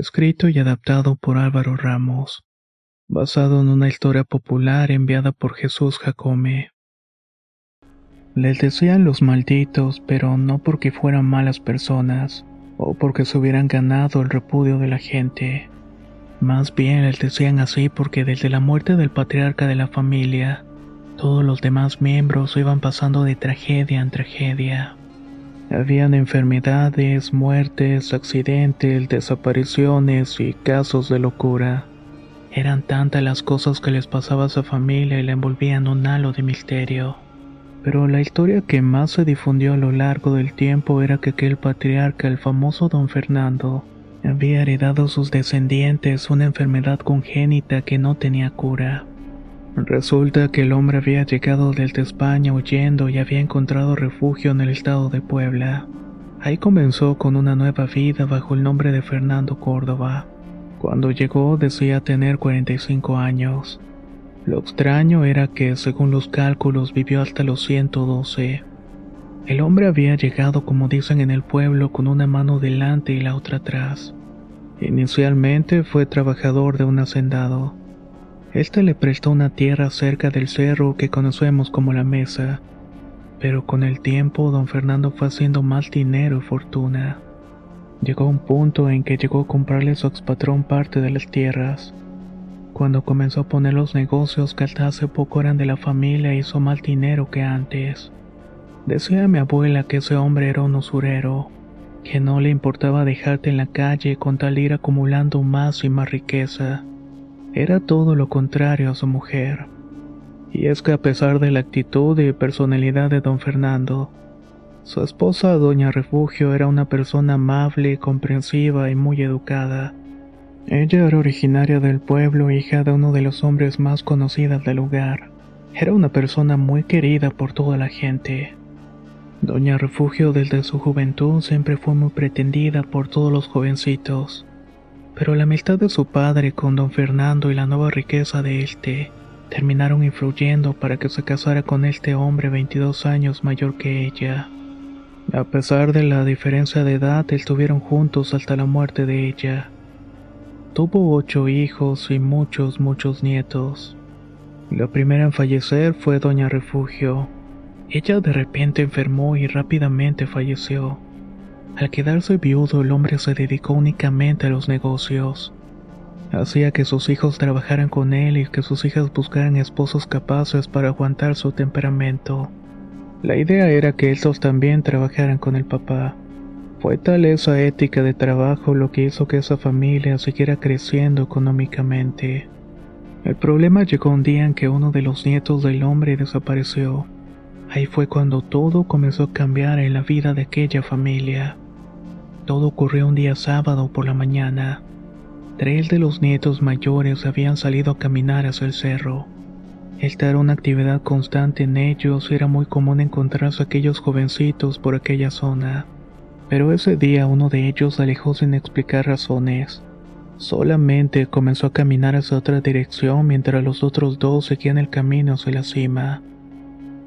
Escrito y adaptado por Álvaro Ramos. Basado en una historia popular enviada por Jesús Jacome. Les decían los malditos, pero no porque fueran malas personas o porque se hubieran ganado el repudio de la gente. Más bien les decían así porque desde la muerte del patriarca de la familia, todos los demás miembros iban pasando de tragedia en tragedia. Habían enfermedades, muertes, accidentes, desapariciones y casos de locura. Eran tantas las cosas que les pasaba a esa familia y la envolvían un halo de misterio. Pero la historia que más se difundió a lo largo del tiempo era que aquel patriarca, el famoso don Fernando, había heredado a sus descendientes una enfermedad congénita que no tenía cura. Resulta que el hombre había llegado desde España huyendo y había encontrado refugio en el estado de Puebla. Ahí comenzó con una nueva vida bajo el nombre de Fernando Córdoba. Cuando llegó decía tener 45 años. Lo extraño era que, según los cálculos, vivió hasta los 112. El hombre había llegado, como dicen en el pueblo, con una mano delante y la otra atrás. Inicialmente fue trabajador de un hacendado. Este le prestó una tierra cerca del cerro que conocemos como la mesa, pero con el tiempo don Fernando fue haciendo más dinero y fortuna. Llegó un punto en que llegó a comprarle a su expatrón parte de las tierras. Cuando comenzó a poner los negocios que hasta hace poco eran de la familia hizo más dinero que antes. Decía mi abuela que ese hombre era un usurero, que no le importaba dejarte en la calle con tal ir acumulando más y más riqueza. Era todo lo contrario a su mujer. Y es que a pesar de la actitud y personalidad de don Fernando, su esposa, doña Refugio, era una persona amable, comprensiva y muy educada. Ella era originaria del pueblo, hija de uno de los hombres más conocidos del lugar. Era una persona muy querida por toda la gente. Doña Refugio desde su juventud siempre fue muy pretendida por todos los jovencitos. Pero la amistad de su padre con don Fernando y la nueva riqueza de este terminaron influyendo para que se casara con este hombre 22 años mayor que ella. A pesar de la diferencia de edad, estuvieron juntos hasta la muerte de ella. Tuvo ocho hijos y muchos, muchos nietos. La primera en fallecer fue Doña Refugio. Ella de repente enfermó y rápidamente falleció. Al quedarse viudo, el hombre se dedicó únicamente a los negocios. Hacía que sus hijos trabajaran con él y que sus hijas buscaran esposos capaces para aguantar su temperamento. La idea era que estos también trabajaran con el papá. Fue tal esa ética de trabajo lo que hizo que esa familia siguiera creciendo económicamente. El problema llegó un día en que uno de los nietos del hombre desapareció. Ahí fue cuando todo comenzó a cambiar en la vida de aquella familia. Todo ocurrió un día sábado por la mañana. Tres de los nietos mayores habían salido a caminar hacia el cerro. Esta era una actividad constante en ellos era muy común encontrarse aquellos jovencitos por aquella zona. Pero ese día uno de ellos se alejó sin explicar razones. Solamente comenzó a caminar hacia otra dirección mientras los otros dos seguían el camino hacia la cima.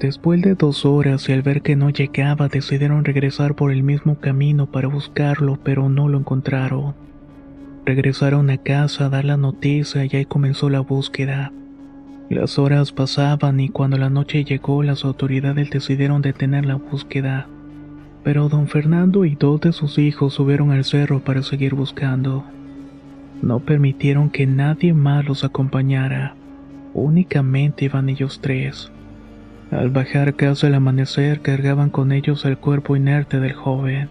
Después de dos horas y al ver que no llegaba decidieron regresar por el mismo camino para buscarlo pero no lo encontraron. Regresaron a casa a dar la noticia y ahí comenzó la búsqueda. Las horas pasaban y cuando la noche llegó las autoridades decidieron detener la búsqueda. Pero don Fernando y dos de sus hijos subieron al cerro para seguir buscando. No permitieron que nadie más los acompañara. Únicamente iban ellos tres. Al bajar casi al amanecer cargaban con ellos el cuerpo inerte del joven.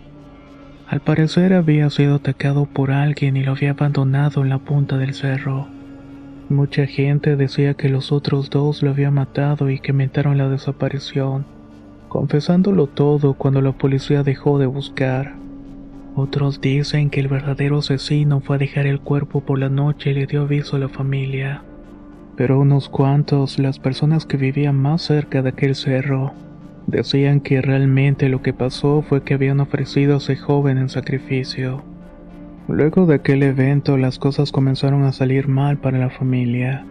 Al parecer había sido atacado por alguien y lo había abandonado en la punta del cerro. Mucha gente decía que los otros dos lo habían matado y que mentaron la desaparición, confesándolo todo cuando la policía dejó de buscar. Otros dicen que el verdadero asesino fue a dejar el cuerpo por la noche y le dio aviso a la familia. Pero unos cuantos, las personas que vivían más cerca de aquel cerro, decían que realmente lo que pasó fue que habían ofrecido a ese joven en sacrificio. Luego de aquel evento las cosas comenzaron a salir mal para la familia.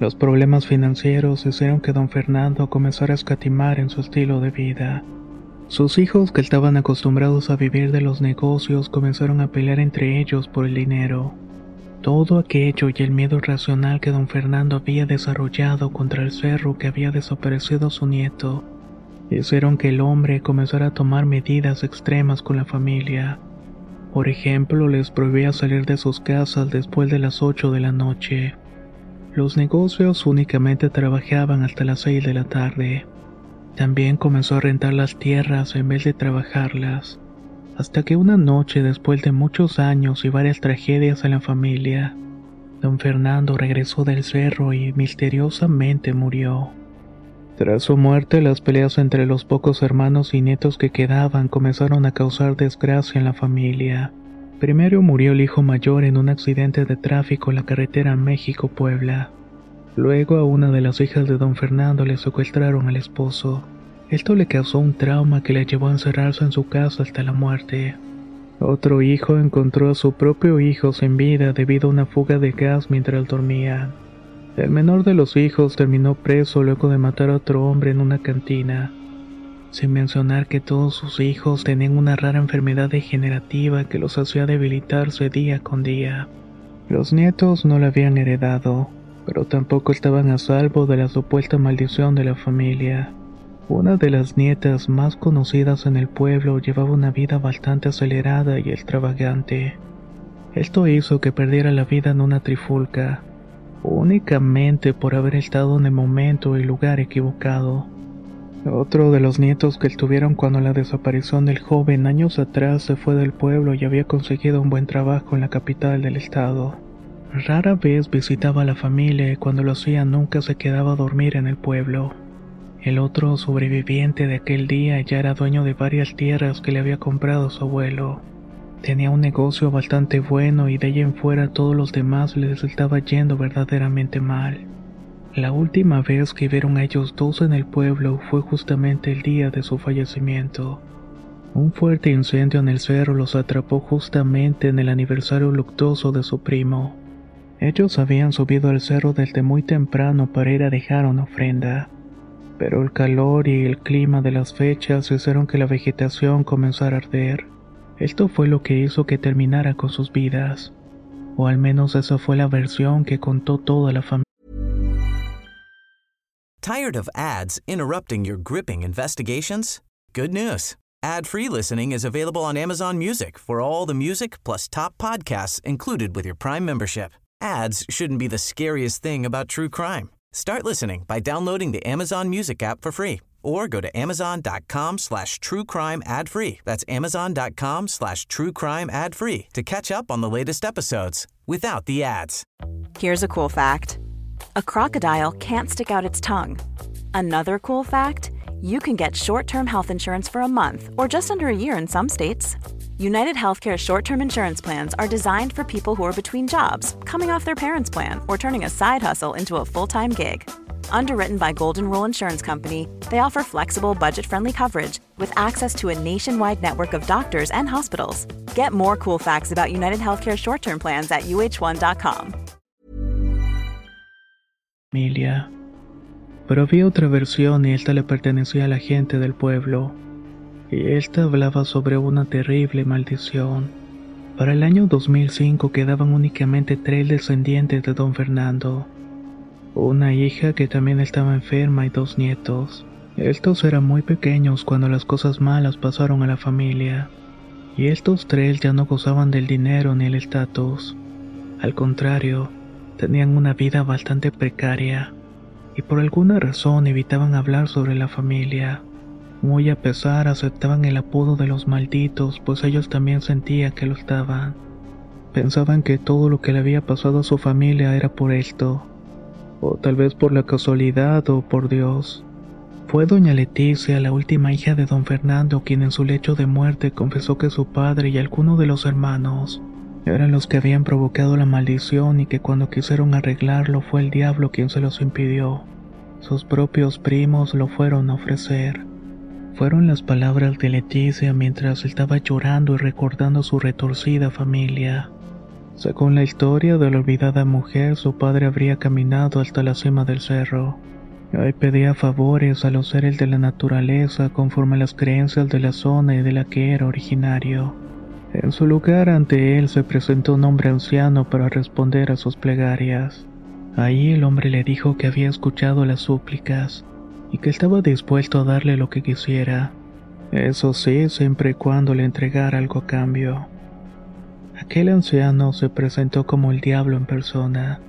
Los problemas financieros hicieron que don Fernando comenzara a escatimar en su estilo de vida. Sus hijos, que estaban acostumbrados a vivir de los negocios, comenzaron a pelear entre ellos por el dinero. Todo aquello y el miedo irracional que don Fernando había desarrollado contra el cerro que había desaparecido su nieto, hicieron que el hombre comenzara a tomar medidas extremas con la familia. Por ejemplo, les prohibía salir de sus casas después de las 8 de la noche. Los negocios únicamente trabajaban hasta las 6 de la tarde. También comenzó a rentar las tierras en vez de trabajarlas, hasta que una noche después de muchos años y varias tragedias en la familia, don Fernando regresó del cerro y misteriosamente murió. Tras su muerte, las peleas entre los pocos hermanos y nietos que quedaban comenzaron a causar desgracia en la familia. Primero murió el hijo mayor en un accidente de tráfico en la carretera México-Puebla. Luego a una de las hijas de don Fernando le secuestraron al esposo. Esto le causó un trauma que le llevó a encerrarse en su casa hasta la muerte. Otro hijo encontró a su propio hijo sin vida debido a una fuga de gas mientras dormía. El menor de los hijos terminó preso luego de matar a otro hombre en una cantina. Sin mencionar que todos sus hijos tenían una rara enfermedad degenerativa que los hacía debilitarse día con día. Los nietos no la habían heredado, pero tampoco estaban a salvo de la supuesta maldición de la familia. Una de las nietas más conocidas en el pueblo llevaba una vida bastante acelerada y extravagante. Esto hizo que perdiera la vida en una trifulca, únicamente por haber estado en el momento y lugar equivocado. Otro de los nietos que estuvieron cuando la desaparición del joven años atrás se fue del pueblo y había conseguido un buen trabajo en la capital del estado. Rara vez visitaba a la familia y cuando lo hacía nunca se quedaba a dormir en el pueblo. El otro sobreviviente de aquel día ya era dueño de varias tierras que le había comprado su abuelo. Tenía un negocio bastante bueno y de ahí en fuera todos los demás les estaba yendo verdaderamente mal. La última vez que vieron a ellos dos en el pueblo fue justamente el día de su fallecimiento. Un fuerte incendio en el cerro los atrapó justamente en el aniversario luctuoso de su primo. Ellos habían subido al cerro desde muy temprano para ir a dejar una ofrenda, pero el calor y el clima de las fechas hicieron que la vegetación comenzara a arder. Esto fue lo que hizo que terminara con sus vidas, o al menos esa fue la versión que contó toda la familia. Tired of ads interrupting your gripping investigations? Good news. Ad-free listening is available on Amazon Music for all the music plus top podcasts included with your Prime membership. Ads shouldn't be the scariest thing about true crime. Start listening by downloading the Amazon Music app for free or go to amazon.com slash true crime ad free. That's amazon.com slash true crime ad free to catch up on the latest episodes without the ads. Here's a cool fact. A crocodile can't stick out its tongue. Another cool fact, you can get short-term health insurance for a month or just under a year in some states. United Healthcare short term insurance plans are designed for people who are between jobs, coming off their parents' plan, or turning a side hustle into a full time gig. Underwritten by Golden Rule Insurance Company, they offer flexible, budget friendly coverage with access to a nationwide network of doctors and hospitals. Get more cool facts about United Healthcare short term plans at uh1.com. Familia. Pero había otra versión y esta le pertenecía a la gente del pueblo. Y esta hablaba sobre una terrible maldición. Para el año 2005 quedaban únicamente tres descendientes de don Fernando, una hija que también estaba enferma y dos nietos. Estos eran muy pequeños cuando las cosas malas pasaron a la familia, y estos tres ya no gozaban del dinero ni el estatus. Al contrario, tenían una vida bastante precaria, y por alguna razón evitaban hablar sobre la familia. Muy a pesar aceptaban el apodo de los malditos, pues ellos también sentían que lo estaban. Pensaban que todo lo que le había pasado a su familia era por esto, o tal vez por la casualidad o por Dios, Fue doña Leticia, la última hija de don Fernando, quien en su lecho de muerte confesó que su padre y alguno de los hermanos eran los que habían provocado la maldición y que cuando quisieron arreglarlo fue el diablo quien se los impidió. Sus propios primos lo fueron a ofrecer. Fueron las palabras de Leticia mientras estaba llorando y recordando su retorcida familia. Según la historia de la olvidada mujer, su padre habría caminado hasta la cima del cerro. Ahí pedía favores a los seres de la naturaleza conforme a las creencias de la zona y de la que era originario. En su lugar ante él se presentó un hombre anciano para responder a sus plegarias. Ahí el hombre le dijo que había escuchado las súplicas y que estaba dispuesto a darle lo que quisiera. Eso sí, siempre y cuando le entregara algo a cambio. Aquel anciano se presentó como el diablo en persona.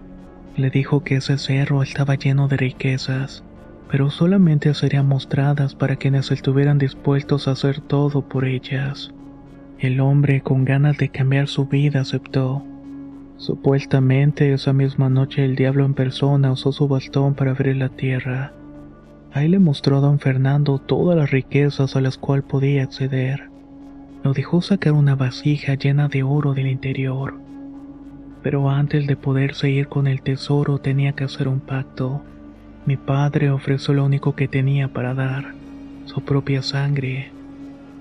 Le dijo que ese cerro estaba lleno de riquezas, pero solamente serían mostradas para quienes estuvieran dispuestos a hacer todo por ellas. El hombre, con ganas de cambiar su vida, aceptó. Supuestamente esa misma noche el diablo en persona usó su bastón para abrir la tierra. Ahí le mostró a don Fernando todas las riquezas a las cuales podía acceder. Lo dejó sacar una vasija llena de oro del interior pero antes de poder seguir con el tesoro tenía que hacer un pacto. Mi padre ofreció lo único que tenía para dar, su propia sangre,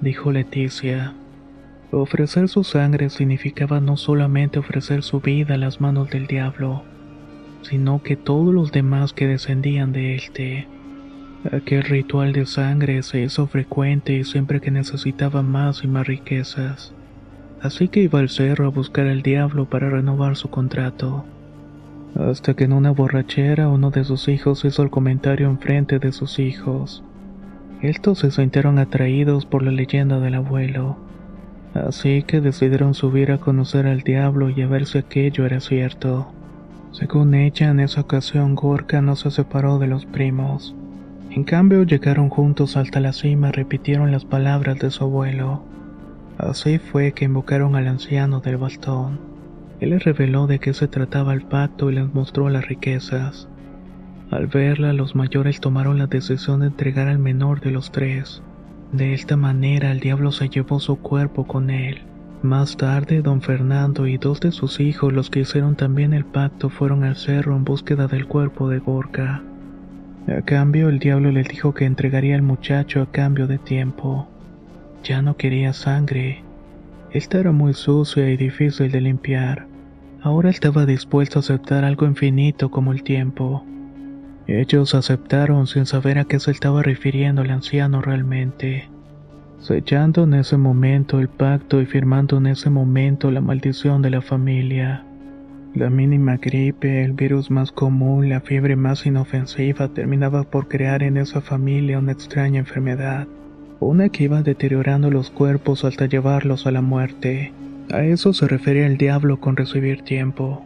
dijo Leticia. Ofrecer su sangre significaba no solamente ofrecer su vida a las manos del diablo, sino que todos los demás que descendían de éste. Aquel ritual de sangre se hizo frecuente y siempre que necesitaba más y más riquezas. Así que iba al cerro a buscar al diablo para renovar su contrato. Hasta que en una borrachera uno de sus hijos hizo el comentario enfrente de sus hijos. Estos se sintieron atraídos por la leyenda del abuelo. Así que decidieron subir a conocer al diablo y a ver si aquello era cierto. Según ella, en esa ocasión Gorka no se separó de los primos. En cambio, llegaron juntos hasta la cima y repitieron las palabras de su abuelo. Así fue que invocaron al anciano del bastón. Él les reveló de qué se trataba el pacto y les mostró las riquezas. Al verla, los mayores tomaron la decisión de entregar al menor de los tres. De esta manera, el diablo se llevó su cuerpo con él. Más tarde, don Fernando y dos de sus hijos, los que hicieron también el pacto, fueron al cerro en búsqueda del cuerpo de Gorka. A cambio, el diablo les dijo que entregaría al muchacho a cambio de tiempo. Ya no quería sangre. Esta era muy sucia y difícil de limpiar. Ahora estaba dispuesto a aceptar algo infinito como el tiempo. Ellos aceptaron sin saber a qué se estaba refiriendo el anciano realmente. Sellando en ese momento el pacto y firmando en ese momento la maldición de la familia. La mínima gripe, el virus más común, la fiebre más inofensiva terminaba por crear en esa familia una extraña enfermedad una que iba deteriorando los cuerpos hasta llevarlos a la muerte. A eso se refería el diablo con recibir tiempo.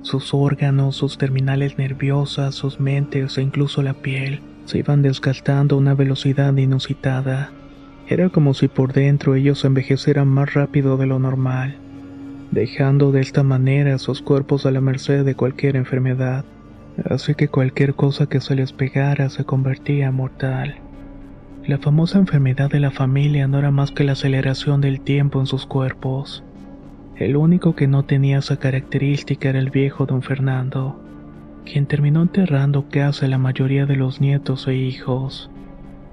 Sus órganos, sus terminales nerviosas, sus mentes e incluso la piel se iban desgastando a una velocidad inusitada. Era como si por dentro ellos envejecieran más rápido de lo normal, dejando de esta manera sus cuerpos a la merced de cualquier enfermedad. Así que cualquier cosa que se les pegara se convertía mortal. La famosa enfermedad de la familia no era más que la aceleración del tiempo en sus cuerpos. El único que no tenía esa característica era el viejo don Fernando, quien terminó enterrando casi a la mayoría de los nietos e hijos.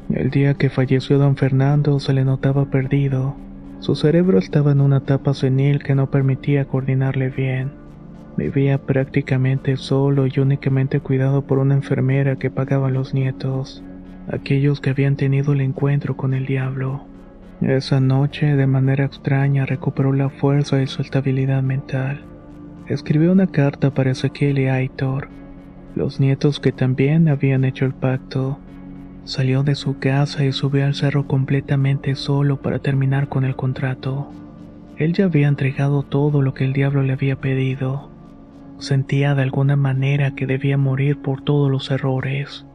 El día que falleció don Fernando se le notaba perdido. Su cerebro estaba en una etapa senil que no permitía coordinarle bien. Vivía prácticamente solo y únicamente cuidado por una enfermera que pagaba a los nietos aquellos que habían tenido el encuentro con el diablo. Esa noche, de manera extraña, recuperó la fuerza y su estabilidad mental. Escribió una carta para Ezequiel y Aitor, los nietos que también habían hecho el pacto. Salió de su casa y subió al cerro completamente solo para terminar con el contrato. Él ya había entregado todo lo que el diablo le había pedido. Sentía de alguna manera que debía morir por todos los errores.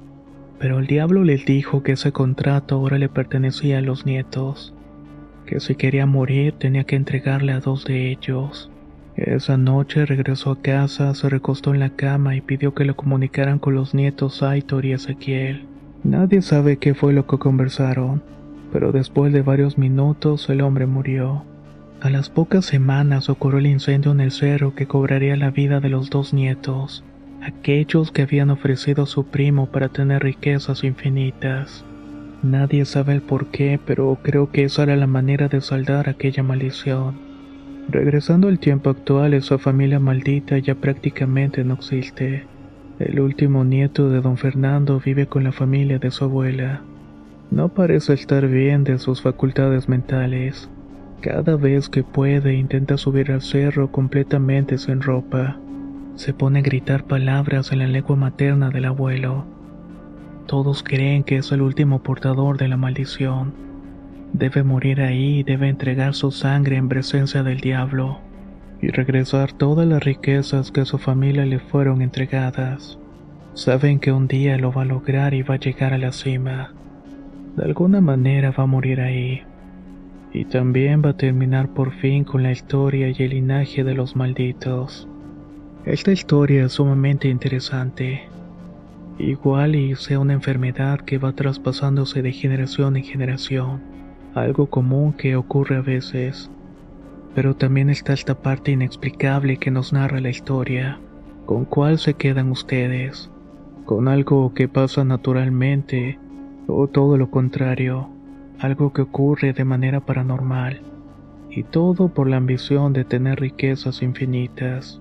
Pero el diablo les dijo que ese contrato ahora le pertenecía a los nietos, que si quería morir tenía que entregarle a dos de ellos. Esa noche regresó a casa, se recostó en la cama y pidió que lo comunicaran con los nietos Aitor y Ezequiel. Nadie sabe qué fue lo que conversaron, pero después de varios minutos el hombre murió. A las pocas semanas ocurrió el incendio en el cerro que cobraría la vida de los dos nietos, aquellos que habían ofrecido a su primo para tener riquezas infinitas. Nadie sabe el por qué, pero creo que esa era la manera de saldar aquella maldición. Regresando al tiempo actual, esa familia maldita ya prácticamente no existe. El último nieto de don Fernando vive con la familia de su abuela. No parece estar bien de sus facultades mentales. Cada vez que puede intenta subir al cerro completamente sin ropa. Se pone a gritar palabras en la lengua materna del abuelo. Todos creen que es el último portador de la maldición. Debe morir ahí y debe entregar su sangre en presencia del diablo y regresar todas las riquezas que a su familia le fueron entregadas. Saben que un día lo va a lograr y va a llegar a la cima. De alguna manera va a morir ahí. Y también va a terminar por fin con la historia y el linaje de los malditos. Esta historia es sumamente interesante. Igual y sea una enfermedad que va traspasándose de generación en generación, algo común que ocurre a veces. Pero también está esta parte inexplicable que nos narra la historia. ¿Con cuál se quedan ustedes? ¿Con algo que pasa naturalmente o todo lo contrario? Algo que ocurre de manera paranormal. Y todo por la ambición de tener riquezas infinitas.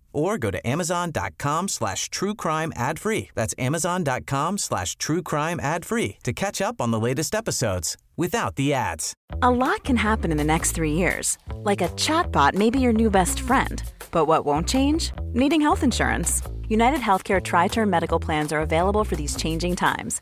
or go to amazon.com slash true crime ad free. That's amazon.com slash true crime ad free to catch up on the latest episodes without the ads. A lot can happen in the next three years. Like a chatbot may be your new best friend. But what won't change? Needing health insurance. United Healthcare Tri Term Medical Plans are available for these changing times.